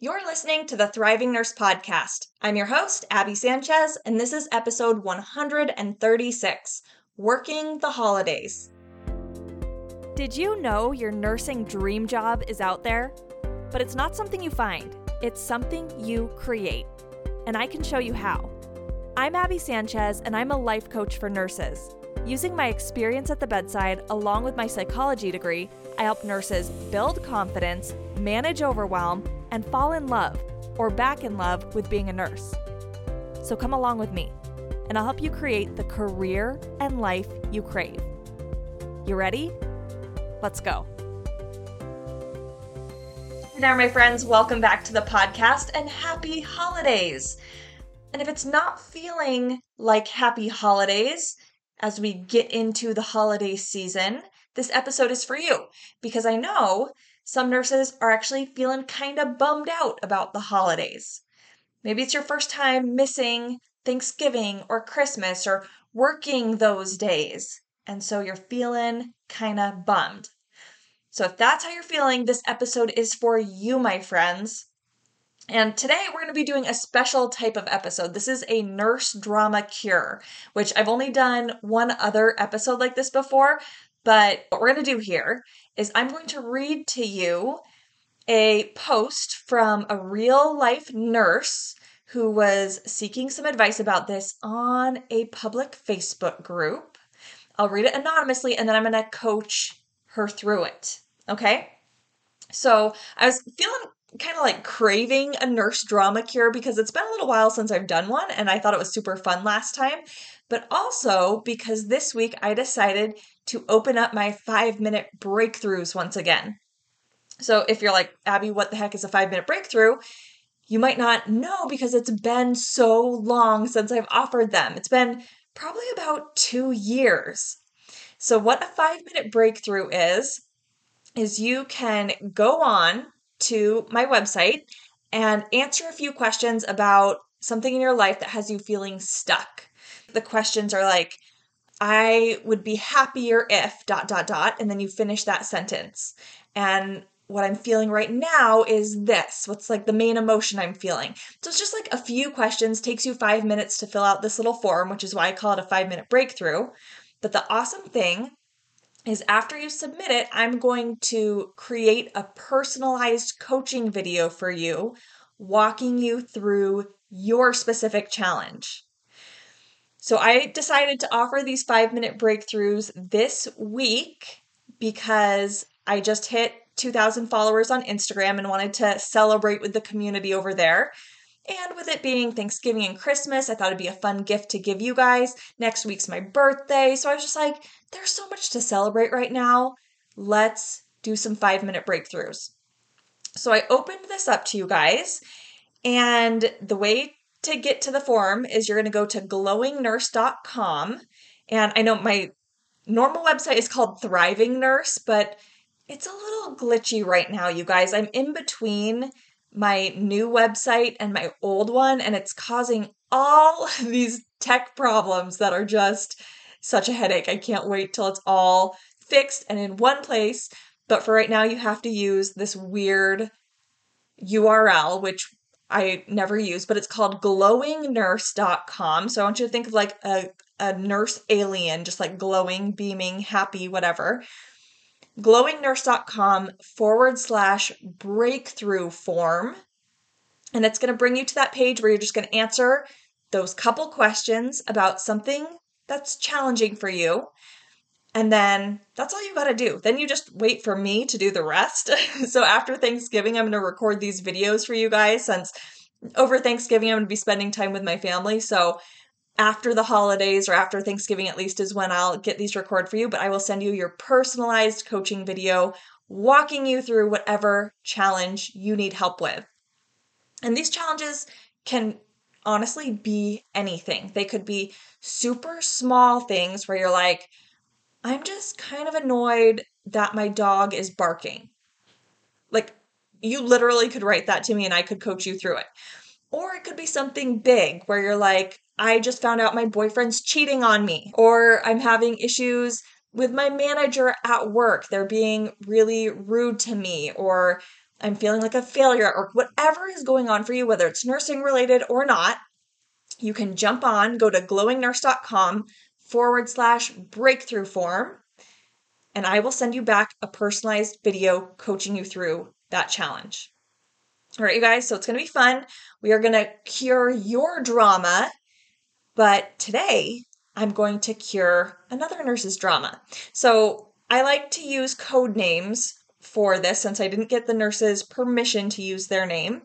You're listening to the Thriving Nurse Podcast. I'm your host, Abby Sanchez, and this is episode 136 Working the Holidays. Did you know your nursing dream job is out there? But it's not something you find, it's something you create. And I can show you how. I'm Abby Sanchez, and I'm a life coach for nurses. Using my experience at the bedside, along with my psychology degree, I help nurses build confidence, manage overwhelm, and fall in love or back in love with being a nurse. So come along with me, and I'll help you create the career and life you crave. You ready? Let's go. Hey there, my friends. Welcome back to the podcast and happy holidays. And if it's not feeling like happy holidays, as we get into the holiday season, this episode is for you because I know some nurses are actually feeling kind of bummed out about the holidays. Maybe it's your first time missing Thanksgiving or Christmas or working those days, and so you're feeling kind of bummed. So, if that's how you're feeling, this episode is for you, my friends. And today we're going to be doing a special type of episode. This is a nurse drama cure, which I've only done one other episode like this before. But what we're going to do here is I'm going to read to you a post from a real life nurse who was seeking some advice about this on a public Facebook group. I'll read it anonymously and then I'm going to coach her through it. Okay? So I was feeling kind of like craving a nurse drama cure because it's been a little while since I've done one and I thought it was super fun last time. But also because this week I decided to open up my five minute breakthroughs once again. So if you're like, Abby, what the heck is a five minute breakthrough? You might not know because it's been so long since I've offered them. It's been probably about two years. So, what a five minute breakthrough is, is you can go on to my website and answer a few questions about something in your life that has you feeling stuck. The questions are like, I would be happier if dot dot dot, and then you finish that sentence. And what I'm feeling right now is this. What's like the main emotion I'm feeling? So it's just like a few questions, takes you five minutes to fill out this little form, which is why I call it a five minute breakthrough. But the awesome thing is after you submit it, I'm going to create a personalized coaching video for you, walking you through your specific challenge. So I decided to offer these five minute breakthroughs this week because I just hit 2,000 followers on Instagram and wanted to celebrate with the community over there. And with it being Thanksgiving and Christmas, I thought it'd be a fun gift to give you guys. Next week's my birthday. So I was just like, there's so much to celebrate right now. Let's do some five minute breakthroughs. So I opened this up to you guys. And the way to get to the form is you're going to go to glowingnurse.com. And I know my normal website is called Thriving Nurse, but it's a little glitchy right now, you guys. I'm in between my new website and my old one, and it's causing all these tech problems that are just such a headache. I can't wait till it's all fixed and in one place. But for right now, you have to use this weird URL, which I never use, but it's called glowingnurse.com. So I want you to think of like a, a nurse alien, just like glowing, beaming, happy, whatever glowingnurse.com forward slash breakthrough form. And it's going to bring you to that page where you're just going to answer those couple questions about something that's challenging for you. And then that's all you got to do. Then you just wait for me to do the rest. so after Thanksgiving, I'm going to record these videos for you guys since over Thanksgiving, I'm going to be spending time with my family. So after the holidays or after Thanksgiving, at least, is when I'll get these recorded for you. But I will send you your personalized coaching video walking you through whatever challenge you need help with. And these challenges can honestly be anything. They could be super small things where you're like, I'm just kind of annoyed that my dog is barking. Like, you literally could write that to me and I could coach you through it. Or it could be something big where you're like, I just found out my boyfriend's cheating on me, or I'm having issues with my manager at work. They're being really rude to me, or I'm feeling like a failure, at work. whatever is going on for you, whether it's nursing related or not, you can jump on, go to glowingnurse.com forward slash breakthrough form, and I will send you back a personalized video coaching you through that challenge. All right, you guys, so it's going to be fun. We are going to cure your drama, but today I'm going to cure another nurse's drama. So I like to use code names for this since I didn't get the nurse's permission to use their name.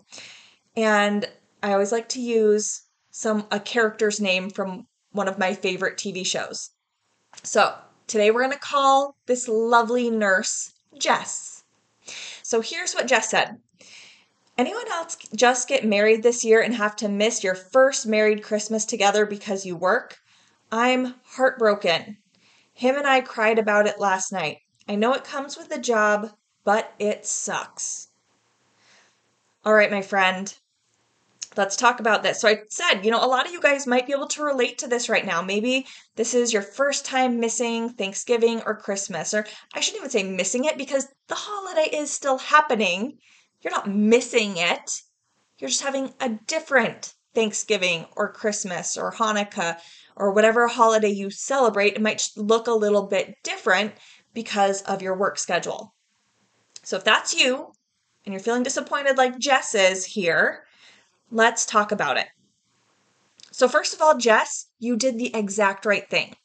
And I always like to use some a character's name from one of my favorite TV shows. So, today we're going to call this lovely nurse Jess. So, here's what Jess said. Anyone else just get married this year and have to miss your first married Christmas together because you work? I'm heartbroken. Him and I cried about it last night. I know it comes with the job, but it sucks. All right, my friend, let's talk about this. So I said, you know, a lot of you guys might be able to relate to this right now. Maybe this is your first time missing Thanksgiving or Christmas, or I shouldn't even say missing it because the holiday is still happening. You're not missing it. You're just having a different Thanksgiving or Christmas or Hanukkah or whatever holiday you celebrate. It might look a little bit different because of your work schedule. So if that's you and you're feeling disappointed like Jess is here, let's talk about it. So, first of all, Jess, you did the exact right thing.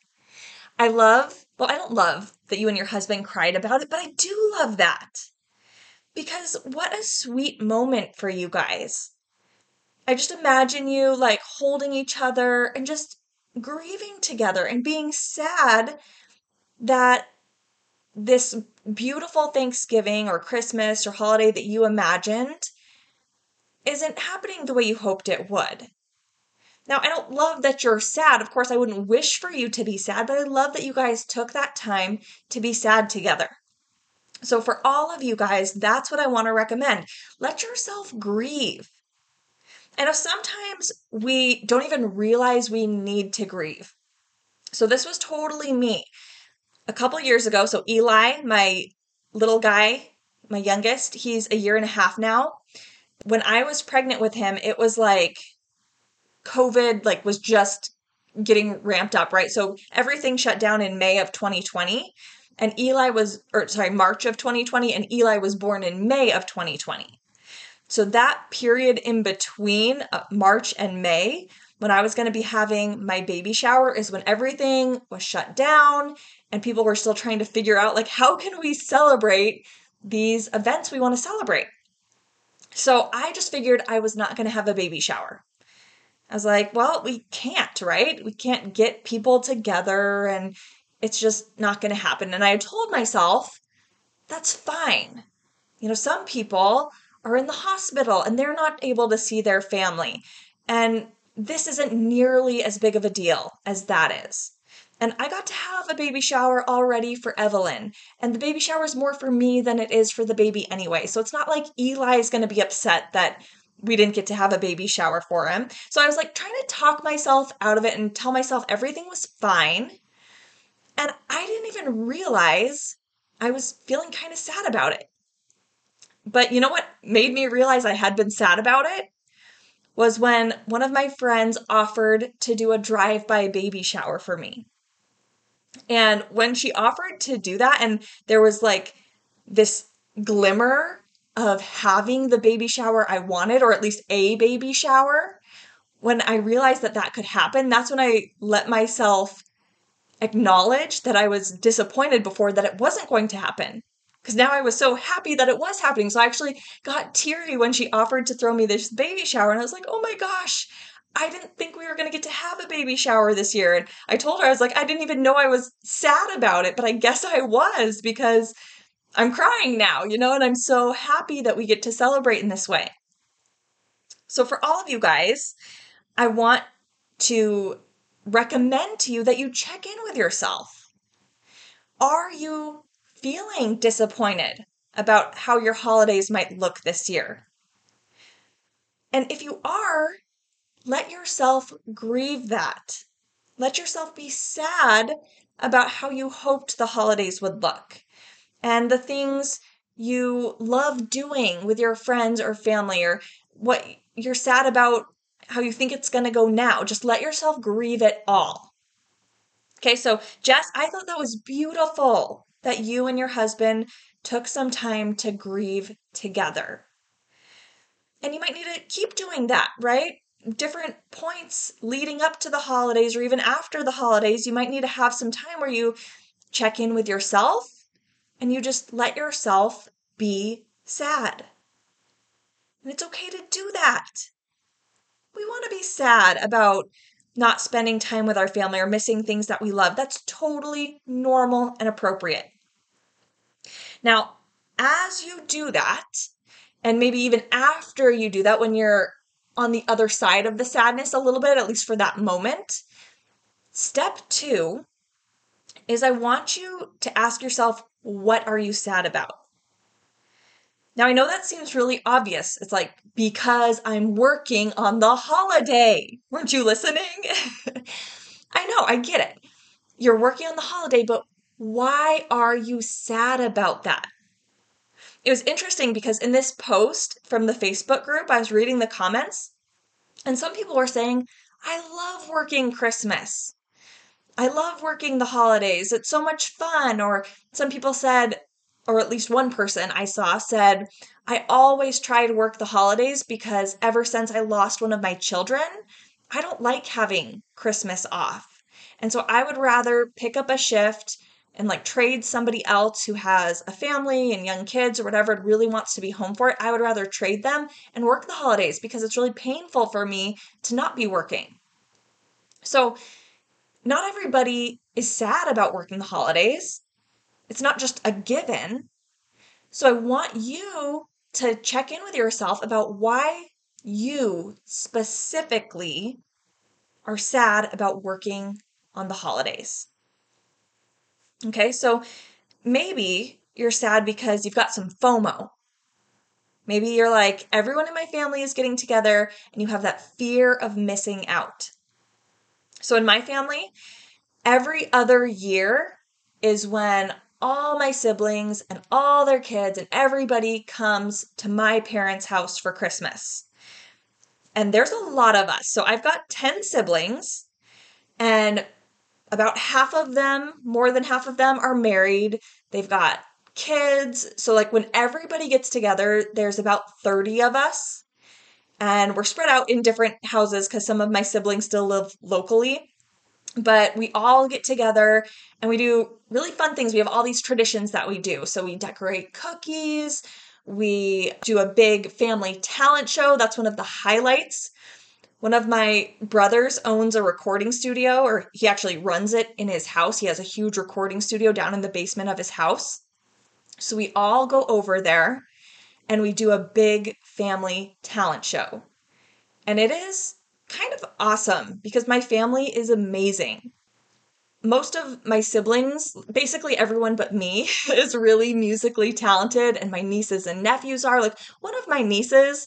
I love, well, I don't love that you and your husband cried about it, but I do love that. Because what a sweet moment for you guys. I just imagine you like holding each other and just grieving together and being sad that this beautiful Thanksgiving or Christmas or holiday that you imagined isn't happening the way you hoped it would. Now, I don't love that you're sad. Of course, I wouldn't wish for you to be sad, but I love that you guys took that time to be sad together. So, for all of you guys, that's what I want to recommend. Let yourself grieve. I know sometimes we don't even realize we need to grieve. So, this was totally me a couple years ago. So Eli, my little guy, my youngest, he's a year and a half now. When I was pregnant with him, it was like COVID like was just getting ramped up, right? So everything shut down in May of 2020 and Eli was or sorry, March of 2020 and Eli was born in May of 2020. So that period in between uh, March and May when I was going to be having my baby shower is when everything was shut down and people were still trying to figure out like how can we celebrate these events we want to celebrate. So I just figured I was not going to have a baby shower. I was like, well, we can't, right? We can't get people together and it's just not going to happen. And I told myself, that's fine. You know, some people are in the hospital and they're not able to see their family. And this isn't nearly as big of a deal as that is. And I got to have a baby shower already for Evelyn. And the baby shower is more for me than it is for the baby anyway. So it's not like Eli is going to be upset that we didn't get to have a baby shower for him. So I was like trying to talk myself out of it and tell myself everything was fine. And I didn't even realize I was feeling kind of sad about it. But you know what made me realize I had been sad about it? was when one of my friends offered to do a drive by baby shower for me. And when she offered to do that, and there was like this glimmer of having the baby shower I wanted, or at least a baby shower, when I realized that that could happen, that's when I let myself acknowledge that I was disappointed before that it wasn't going to happen because now I was so happy that it was happening. So I actually got teary when she offered to throw me this baby shower. And I was like, oh my gosh, I didn't think we were going to get to have a baby shower this year. And I told her, I was like, I didn't even know I was sad about it, but I guess I was because I'm crying now, you know, and I'm so happy that we get to celebrate in this way. So, for all of you guys, I want to recommend to you that you check in with yourself. Are you feeling disappointed about how your holidays might look this year. And if you are, let yourself grieve that. Let yourself be sad about how you hoped the holidays would look and the things you love doing with your friends or family, or what you're sad about, how you think it's going to go now. Just let yourself grieve it all. Okay, so Jess, I thought that was beautiful that you and your husband took some time to grieve together. And you might need to keep doing that, right? Different points leading up to the holidays or even after the holidays, you might need to have some time where you check in with yourself and you just let yourself be sad. And it's okay to do that. We want to be sad about not spending time with our family or missing things that we love. That's totally normal and appropriate. Now, as you do that, and maybe even after you do that, when you're on the other side of the sadness a little bit, at least for that moment, step two is I want you to ask yourself, what are you sad about? Now, I know that seems really obvious. It's like, because I'm working on the holiday. Weren't you listening? I know, I get it. You're working on the holiday, but why are you sad about that? It was interesting because in this post from the Facebook group, I was reading the comments, and some people were saying, I love working Christmas. I love working the holidays. It's so much fun. Or some people said, or at least one person I saw said, I always try to work the holidays because ever since I lost one of my children, I don't like having Christmas off. And so I would rather pick up a shift and like trade somebody else who has a family and young kids or whatever and really wants to be home for it. I would rather trade them and work the holidays because it's really painful for me to not be working. So not everybody is sad about working the holidays. It's not just a given. So I want you to check in with yourself about why you specifically are sad about working on the holidays. Okay, so maybe you're sad because you've got some FOMO. Maybe you're like, everyone in my family is getting together, and you have that fear of missing out. So in my family, every other year is when all my siblings and all their kids and everybody comes to my parents' house for Christmas. And there's a lot of us. So I've got 10 siblings, and about half of them, more than half of them, are married. They've got kids. So, like, when everybody gets together, there's about 30 of us and we're spread out in different houses because some of my siblings still live locally. But we all get together and we do really fun things. We have all these traditions that we do. So we decorate cookies, we do a big family talent show. That's one of the highlights. One of my brothers owns a recording studio, or he actually runs it in his house. He has a huge recording studio down in the basement of his house. So we all go over there and we do a big family talent show. And it is kind of awesome because my family is amazing. Most of my siblings, basically everyone but me, is really musically talented, and my nieces and nephews are. Like, one of my nieces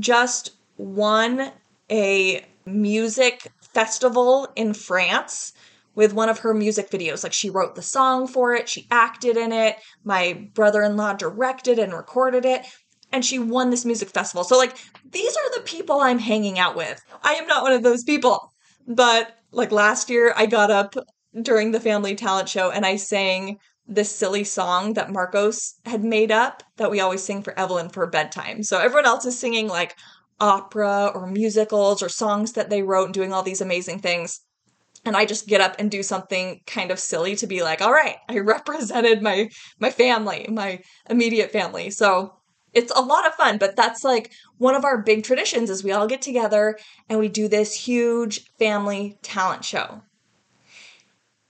just won a music festival in France with one of her music videos. Like she wrote the song for it, she acted in it, my brother in law directed and recorded it and she won this music festival. So, like, these are the people I'm hanging out with. I am not one of those people. But, like, last year, I got up during the family talent show and I sang this silly song that Marcos had made up that we always sing for Evelyn for bedtime. So, everyone else is singing like opera or musicals or songs that they wrote and doing all these amazing things. And I just get up and do something kind of silly to be like, all right, I represented my my family, my immediate family. So it's a lot of fun, but that's like one of our big traditions is we all get together and we do this huge family talent show.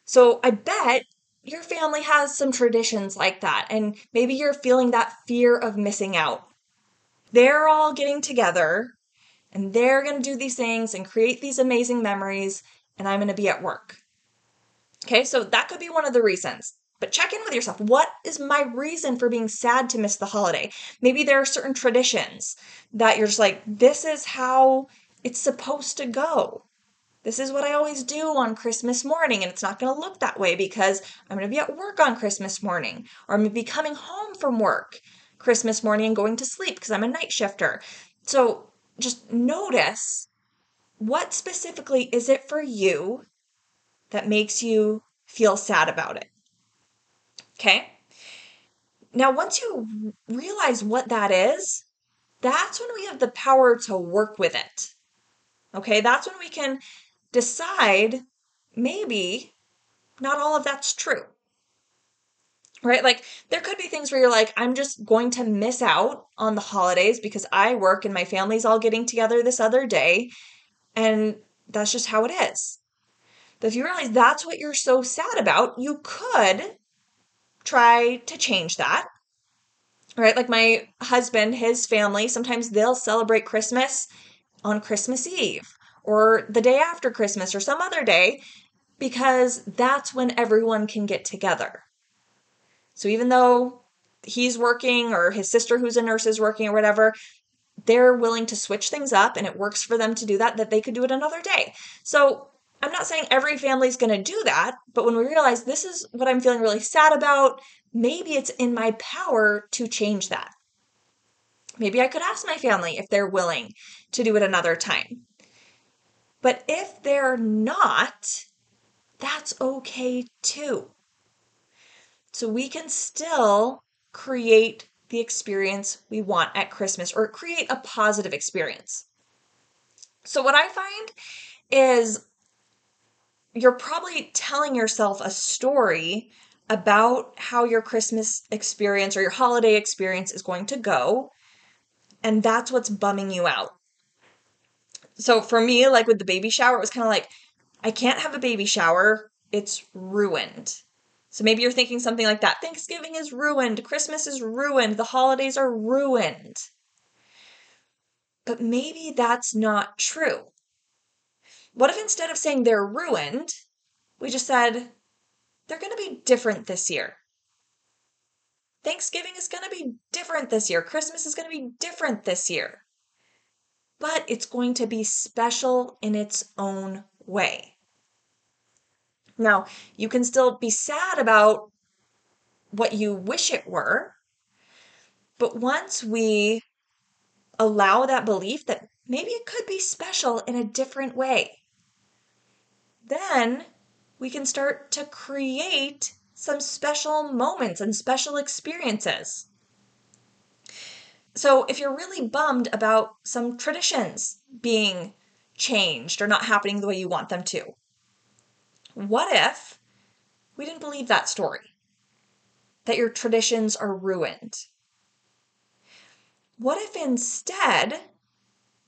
So I bet your family has some traditions like that and maybe you're feeling that fear of missing out. They're all getting together and they're going to do these things and create these amazing memories and I'm going to be at work. Okay, so that could be one of the reasons. But check in with yourself. What is my reason for being sad to miss the holiday? Maybe there are certain traditions that you're just like, this is how it's supposed to go. This is what I always do on Christmas morning, and it's not going to look that way because I'm going to be at work on Christmas morning, or I'm going to be coming home from work. Christmas morning and going to sleep because I'm a night shifter. So just notice what specifically is it for you that makes you feel sad about it. Okay? Now, once you realize what that is, that's when we have the power to work with it. Okay? That's when we can decide maybe not all of that's true. Right? Like, there could be things where you're like, I'm just going to miss out on the holidays because I work and my family's all getting together this other day. And that's just how it is. But if you realize that's what you're so sad about, you could try to change that. Right? Like my husband, his family, sometimes they'll celebrate Christmas on Christmas Eve or the day after Christmas or some other day because that's when everyone can get together. So even though he's working or his sister who's a nurse is working or whatever, they're willing to switch things up and it works for them to do that, that they could do it another day. So I'm not saying every family's going to do that, but when we realize this is what I'm feeling really sad about, maybe it's in my power to change that. Maybe I could ask my family if they're willing to do it another time. But if they're not, that's okay too. So we can still create the experience we want at Christmas or create a positive experience. So, what I find is you're probably telling yourself a story about how your Christmas experience or your holiday experience is going to go. And that's what's bumming you out. So for me, like with the baby shower, it was kind of like, I can't have a baby shower. It's ruined. So maybe you're thinking something like that Thanksgiving is ruined, Christmas is ruined, the holidays are ruined. But maybe that's not true. What if instead of saying they're ruined, we just said they're going to be different this year? Thanksgiving is going to be different this year. Christmas is going to be different this year. But it's going to be special in its own way. Now, you can still be sad about what you wish it were, but once we allow that belief that maybe it could be special in a different way, then we can start to create some special moments and special experiences. So, if you're really bummed about some traditions being changed or not happening the way you want them to, what if we didn't believe that story? That your traditions are ruined? What if instead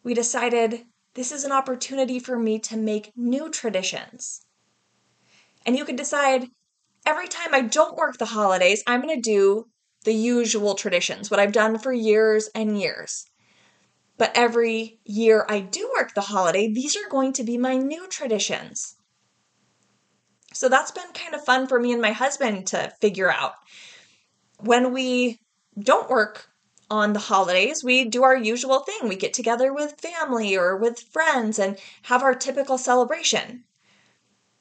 we decided this is an opportunity for me to make new traditions? And you could decide every time I don't work the holidays, I'm going to do the usual traditions, what I've done for years and years. But every year I do work the holiday, these are going to be my new traditions. So that's been kind of fun for me and my husband to figure out. When we don't work on the holidays, we do our usual thing. We get together with family or with friends and have our typical celebration.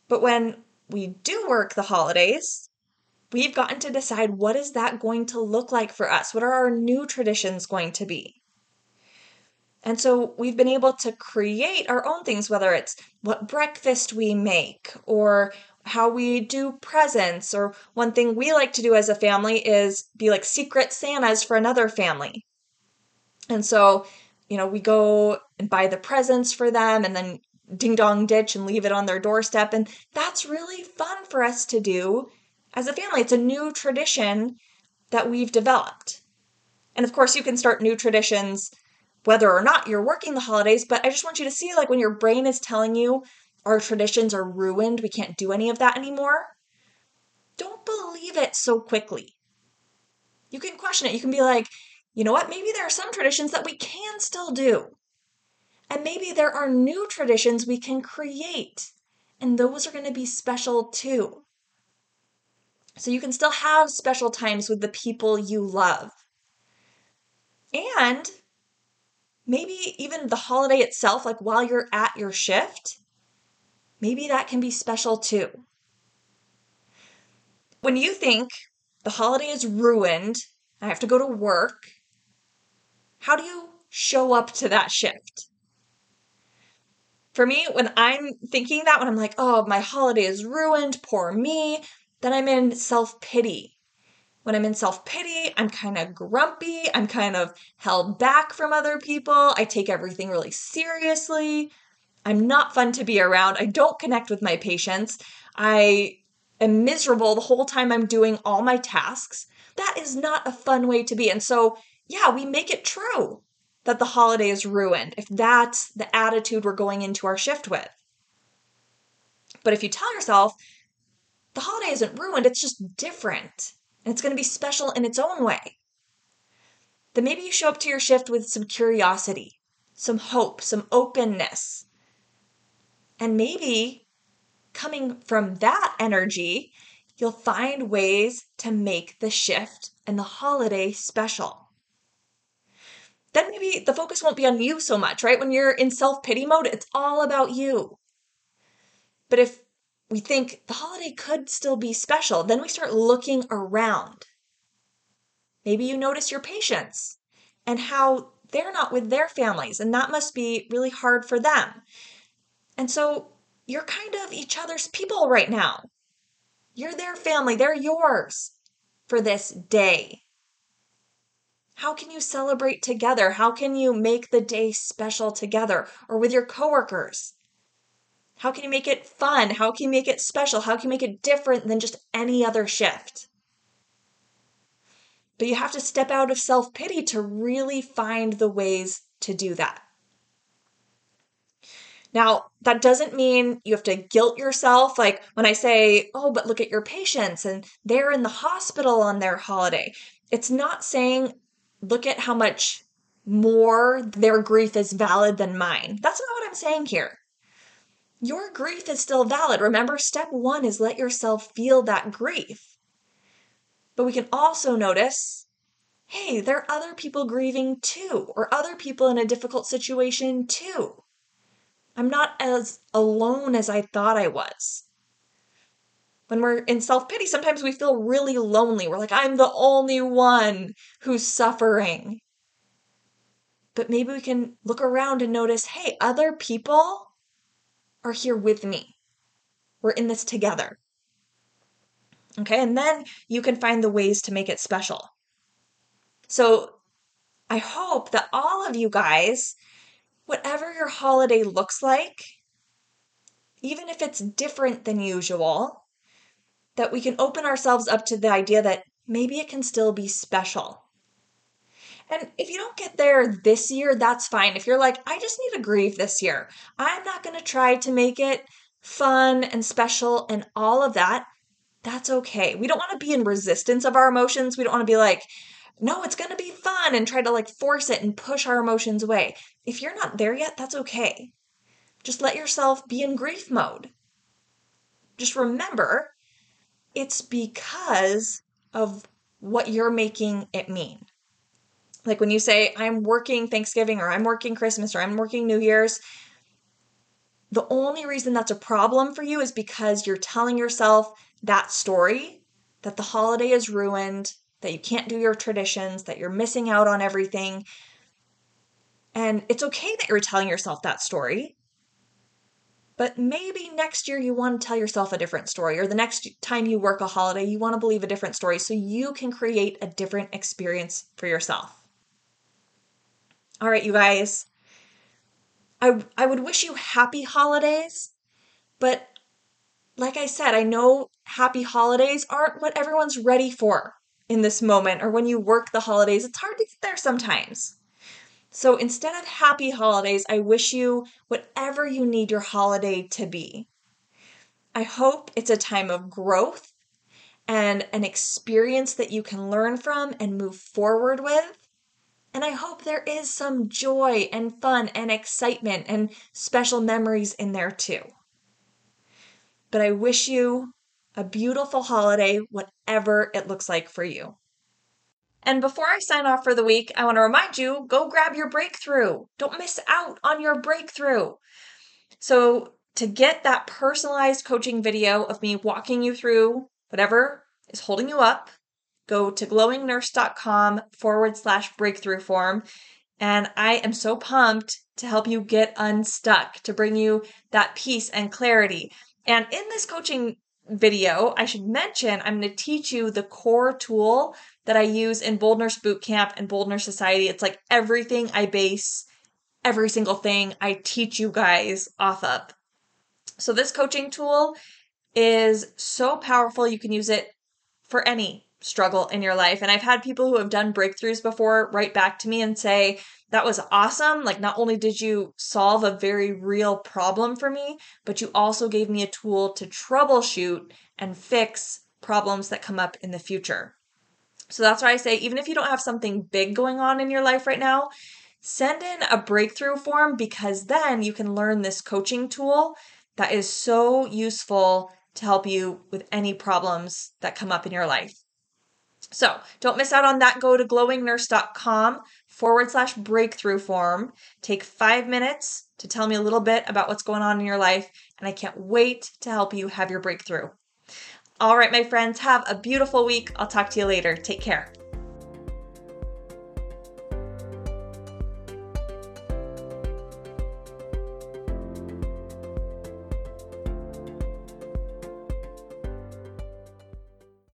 But when we do work the holidays, we've gotten to decide what is that going to look like for us? What are our new traditions going to be? And so we've been able to create our own things, whether it's what breakfast we make or how we do presents or one thing we like to do as a family is be like secret santas for another family. And so you know we go and buy the presents for them and then ding dong ditch and leave it on their doorstep. And that's really fun for us to do as a family. It's a new tradition that we've developed. And of course you can start new traditions whether or not you're working the holidays but i just want you to see like when your brain is telling you our traditions are ruined, we can't do any of that anymore, don't believe it so quickly. You can question it. You can be like, you know what? Maybe there are some traditions that we can still do. And maybe there are new traditions we can create. And those are going to be special too. So you can still have special times with the people you love. And maybe even the holiday itself, like while you're at your shift, maybe that can be special too. When you think the holiday is ruined I have to go to work, how do you show up to that shift? For me, when I'm thinking that, when I'm like, oh, my holiday is ruined, poor me, then I'm in self pity. When I'm in self pity, I'm kind of grumpy. I'm kind of held back from other people. I take everything really seriously. I'm not fun to be around. I don't connect with my patients. I am miserable the whole time I'm doing all my tasks. That is not a fun way to be. And so, yeah, we make it true that the holiday is ruined if that's the attitude we're going into our shift with. But if you tell yourself, the holiday isn't ruined, it's just different, and it's going to be special in its own way, then maybe you show up to your shift with some curiosity, some hope, some openness. And maybe coming from that energy, you'll find ways to make the shift and the holiday special then maybe the focus won't be on you so much, right? When you're in self pity mode, it's all about you. But if we think the holiday could still be special, then we start looking around. Maybe you notice your patients and how they're not with their families, and that must be really hard for them. And so you're kind of each other's people right now. You're their family, they're yours for this day. How can you celebrate together? How can you make the day special together or with your coworkers? How can you make it fun? How can you make it special? How can you make it different than just any other shift? But you have to step out of self pity to really find the ways to do that. Now, that doesn't mean you have to guilt yourself. Like when I say, oh, but look at your patients and they're in the hospital on their holiday. It's not saying look at how much more their grief is valid than mine. That's not what I'm saying here. Your grief is still valid. Remember, step one is let yourself feel that grief. But we can also notice hey, there are other people grieving too, or other people in a difficult situation too. I'm not as alone as I thought I was. When we're in self pity, sometimes we feel really lonely. We're like, I'm the only one who's suffering. But maybe we can look around and notice hey, other people are here with me. We're in this together. Okay, and then you can find the ways to make it special. So I hope that all of you guys, whatever your holiday looks like, even if it's different than usual, that we can open ourselves up to the idea that maybe it can still be special. And if you don't get there this year, that's fine. If you're like, I just need to grieve this year, I'm not going to try to make it fun and special and all of that, that's okay. We don't want to be in resistance of our emotions. We don't want to be like, no, it's going to be fun and try to like force it and push our emotions away. If you're not there yet, that's okay. Just let yourself be in grief mode. Just remember it's because of what you're making it mean. Like when you say, I'm working Thanksgiving or I'm working Christmas or I'm working New Year's, the only reason that's a problem for you is because you're telling yourself that story that the holiday is ruined, that you can't do your traditions, that you're missing out on everything. And it's okay that you're telling yourself that story but maybe next year you want to tell yourself a different story, or the next time you work a holiday, you want to believe a different story so you can create a different experience for yourself. All right, you guys. I, I would wish you happy holidays, but like I said, I know happy holidays aren't what everyone's ready for in this moment or when you work the holidays. It's hard to get there sometimes. So instead of happy holidays, I wish you whatever you need your holiday to be. I hope it's a time of growth and an experience that you can learn from and move forward with. And I hope there is some joy and fun and excitement and special memories in there too. But I wish you a beautiful holiday, whatever it looks like for you. And before I sign off for the week, I want to remind you go grab your breakthrough. Don't miss out on your breakthrough. So, to get that personalized coaching video of me walking you through whatever is holding you up, go to glowingnurse.com forward slash breakthrough form. And I am so pumped to help you get unstuck, to bring you that peace and clarity. And in this coaching video, I should mention I'm going to teach you the core tool that I use in Bold Nurse Bootcamp and Bold Nurse Society. It's like everything I base every single thing I teach you guys off of. So, this coaching tool is so powerful. You can use it for any struggle in your life. And I've had people who have done breakthroughs before write back to me and say, That was awesome. Like, not only did you solve a very real problem for me, but you also gave me a tool to troubleshoot and fix problems that come up in the future. So that's why I say, even if you don't have something big going on in your life right now, send in a breakthrough form because then you can learn this coaching tool that is so useful to help you with any problems that come up in your life. So don't miss out on that. Go to glowingnurse.com forward slash breakthrough form. Take five minutes to tell me a little bit about what's going on in your life, and I can't wait to help you have your breakthrough. All right, my friends, have a beautiful week. I'll talk to you later. Take care.